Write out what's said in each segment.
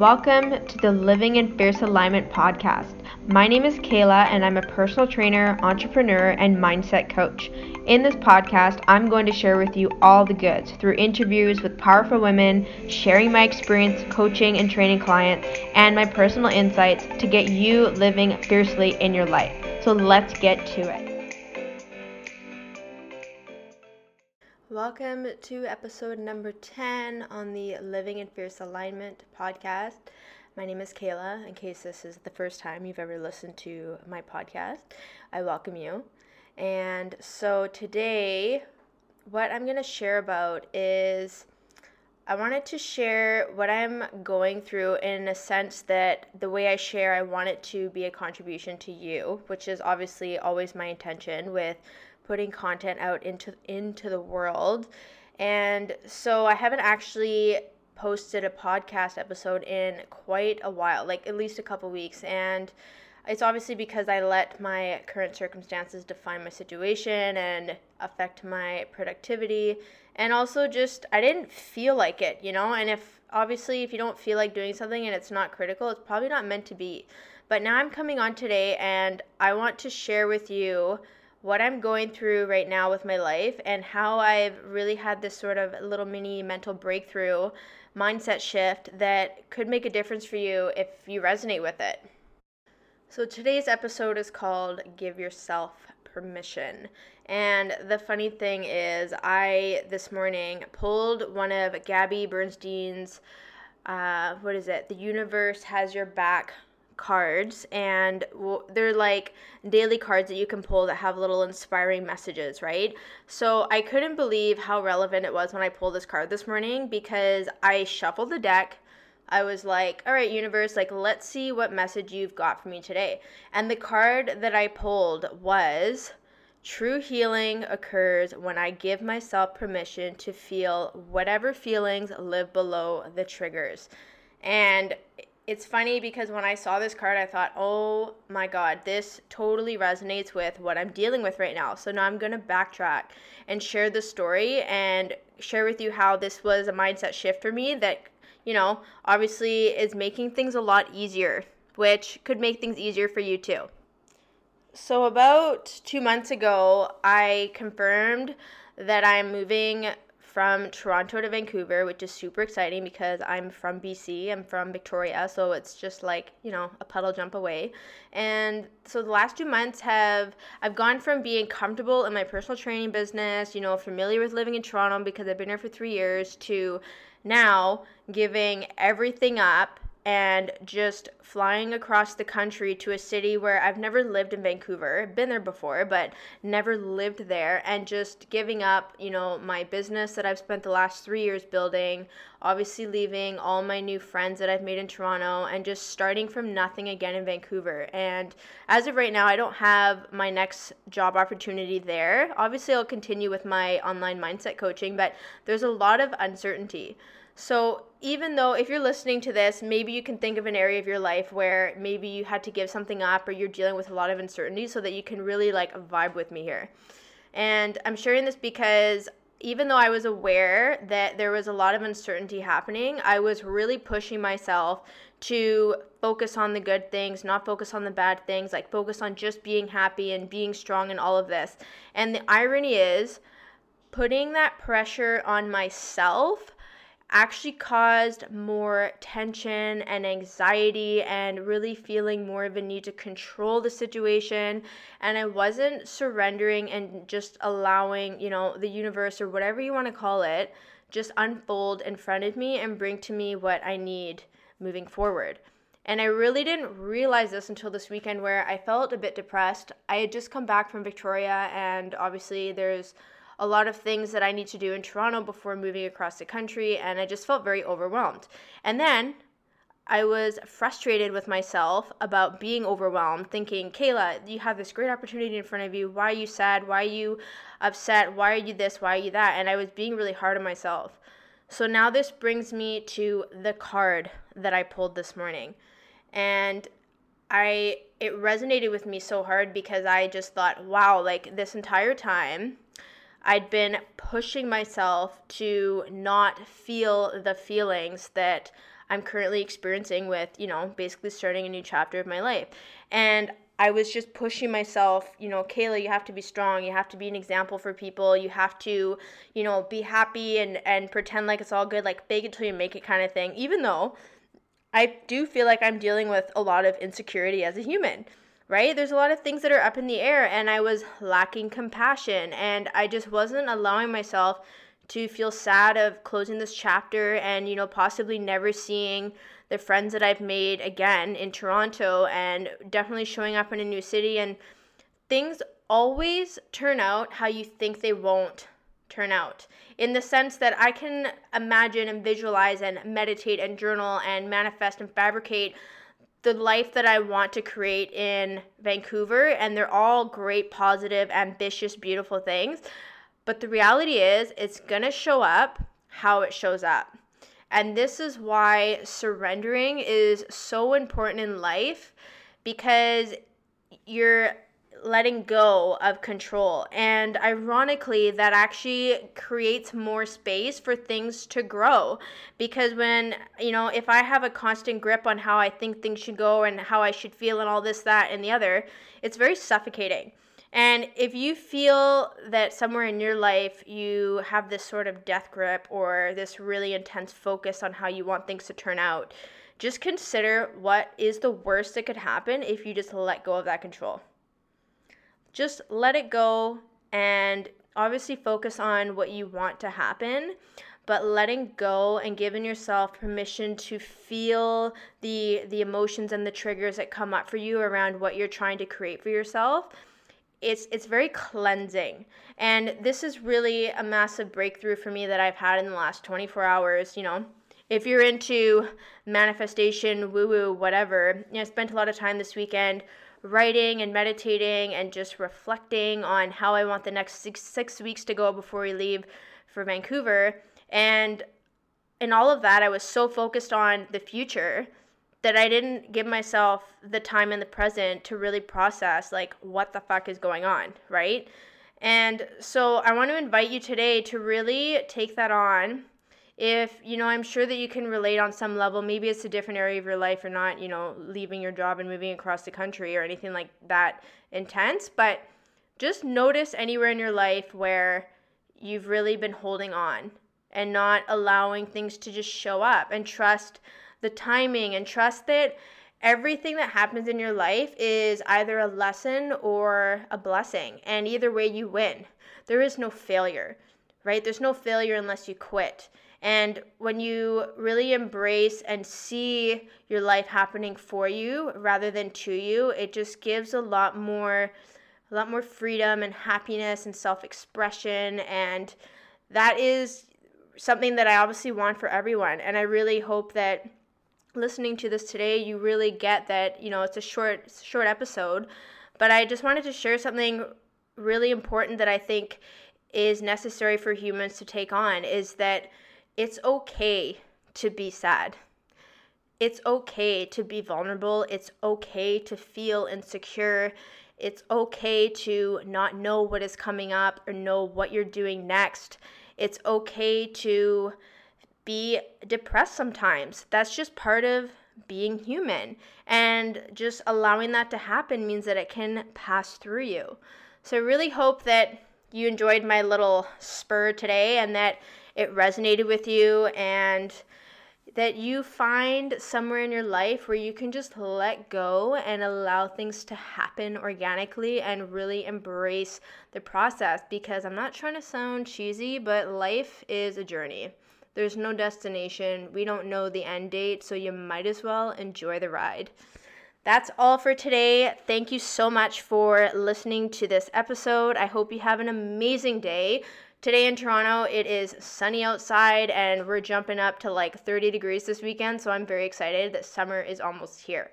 Welcome to the Living in Fierce Alignment podcast. My name is Kehla, and I'm a personal trainer, entrepreneur, and mindset coach. In this podcast, I'm going to share with you all the goods through interviews with powerful women, sharing my experience coaching and training clients, and my personal insights to get you living fiercely in your life. So let's get to it. Welcome to episode number 10 on the Living in Fierce Alignment podcast. My name is Kehla. In case this is the first time you've ever listened to my podcast, I welcome you. And so today, what I'm going to share about is I wanted to share what I'm going through in a sense that the way I share, I want it to be a contribution to you, which is obviously always my intention with putting content out into into the world. And so I haven't actually posted a podcast episode in quite a while, like at least a couple weeks and it's obviously because I let my current circumstances define my situation and affect my productivity. And also, just I didn't feel like it, you know? And if obviously, if you don't feel like doing something and it's not critical, it's probably not meant to be. But now I'm coming on today and I want to share with you what I'm going through right now with my life and how I've really had this sort of little mini mental breakthrough mindset shift that could make a difference for you if you resonate with it. So today's episode is called Give Yourself Permission. And the funny thing is, I this morning pulled one of Gabby Bernstein's, uh, what is it? The Universe Has Your Back cards and they're like daily cards that you can pull that have little inspiring messages, right? So I couldn't believe how relevant it was when I pulled this card this morning because I shuffled the deck. I was like, all right, universe, like, let's see what message you've got for me today. And the card that I pulled was True healing occurs when I give myself permission to feel whatever feelings live below the triggers. And it's funny because when I saw this card, I thought, oh my God, this totally resonates with what I'm dealing with right now. So now I'm going to backtrack and share the story and share with you how this was a mindset shift for me that, you know, obviously is making things a lot easier, which could make things easier for you too. So, about two months ago, I confirmed that I'm moving from Toronto to Vancouver, which is super exciting because I'm from BC. I'm from Victoria, so it's just like, you know, a puddle jump away. And so the last two months have, I've gone from being comfortable in my personal training business, you know, familiar with living in Toronto because I've been here for three years, to now giving everything up and just flying across the country to a city where I've never lived in Vancouver, been there before, but never lived there, and just giving up, you know, my business that I've spent the last three years building, obviously leaving all my new friends that I've made in Toronto, and just starting from nothing again in Vancouver. And as of right now, I don't have my next job opportunity there. Obviously, I'll continue with my online mindset coaching, but there's a lot of uncertainty. So, even though if you're listening to this, maybe you can think of an area of your life where maybe you had to give something up or you're dealing with a lot of uncertainty so that you can really like vibe with me here. And I'm sharing this because even though I was aware that there was a lot of uncertainty happening, I was really pushing myself to focus on the good things, not focus on the bad things, like focus on just being happy and being strong and all of this. And the irony is, putting that pressure on myself actually caused more tension and anxiety and really feeling more of a need to control the situation and I wasn't surrendering and just allowing, you know, the universe or whatever you want to call it just unfold in front of me and bring to me what I need moving forward. And I really didn't realize this until this weekend where I felt a bit depressed. I had just come back from Victoria and obviously there's a lot of things that I need to do in Toronto before moving across the country, and I just felt very overwhelmed. And then I was frustrated with myself about being overwhelmed, thinking, Kehla, you have this great opportunity in front of you. Why are you sad? Why are you upset? Why are you this? Why are you that? And I was being really hard on myself. So now this brings me to the card that I pulled this morning. And I it resonated with me so hard because I just thought, wow, like this entire time I'd been pushing myself to not feel the feelings that I'm currently experiencing with, you know, basically starting a new chapter of my life. And I was just pushing myself, you know, Kehla, you have to be strong. You have to be an example for people. You have to, you know, be happy and, and pretend like it's all good, like fake it till you make it kind of thing. Even though I do feel like I'm dealing with a lot of insecurity as a human, right? There's a lot of things that are up in the air, and I was lacking compassion, and I just wasn't allowing myself to feel sad of closing this chapter and, you know, possibly never seeing the friends that I've made again in Toronto and definitely showing up in a new city. And things always turn out how you think they won't turn out in the sense that I can imagine and visualize and meditate and journal and manifest and fabricate the life that I want to create in Vancouver. And they're all great, positive, ambitious, beautiful things. But the reality is, it's to show up how it shows up. And this is why surrendering is so important in life because you're letting go of control. And ironically, that actually creates more space for things to grow. Because when, you know, if I have a constant grip on how I think things should go and how I should feel and all this, that, and the other, it's very suffocating. And if you feel that somewhere in your life you have this sort of death grip or this really intense focus on how you want things to turn out, just consider what is the worst that could happen if you just let go of that control. Just let it go and obviously focus on what you want to happen but letting go and giving yourself permission to feel the the emotions and the triggers that come up for you around what you're trying to create for yourself it's it's very cleansing. And this is really a massive breakthrough for me that i've had in the last 24 hours you know. If you're into manifestation woo woo whatever you know, i spent a lot of time this weekend writing and meditating and just reflecting on how i want the next six, six weeks to go before we leave for vancouver and in all of that i was so focused on the future that I didn't give myself the time in the present to really process like what the fuck is going on, right? And so I want to invite you today to really take that on. If, you know, I'm sure that you can relate on some level. Maybe it's a different area of your life or not, you know, leaving your job and moving across the country or anything like that intense, but just notice anywhere in your life where you've really been holding on and not allowing things to just show up and trust the timing, and trust that everything that happens in your life is either a lesson or a blessing. And either way, you win. There is no failure, right? There's no failure unless you quit. And when you really embrace and see your life happening for you rather than to you, it just gives a lot more a lot more freedom and happiness and self-expression and that is something that I obviously want for everyone. And I really hope that listening to this today, you really get that, you know, it's a short short episode, but I just wanted to share something really important that I think is necessary for humans to take on is that it's okay to be sad. It's okay to be vulnerable. It's okay to feel insecure. It's okay to not know what is coming up or know what you're doing next. It's okay to be depressed sometimes. That's just part of being human. And just allowing that to happen means that it can pass through you. So I really hope that you enjoyed my little spur today and that it resonated with you and that you find somewhere in your life where you can just let go and allow things to happen organically and really embrace the process because I'm not trying to sound cheesy, but life is a journey. There's no destination. We don't know the end date, so you might as well enjoy the ride. That's all for today. Thank you so much for listening to this episode. I hope you have an amazing day. Today in Toronto, it is sunny outside and we're jumping up to like 30 degrees this weekend, so I'm very excited that summer is almost here.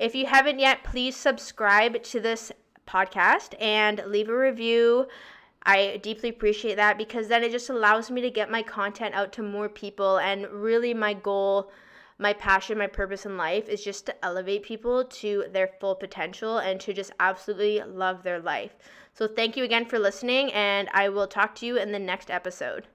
If you haven't yet, please subscribe to this podcast and leave a review. I deeply appreciate that because then it just allows me to get my content out to more people. And really, my goal my passion, my purpose in life is just to elevate people to their full potential and to just absolutely love their life. So, thank you again for listening, and I will talk to you in the next episode.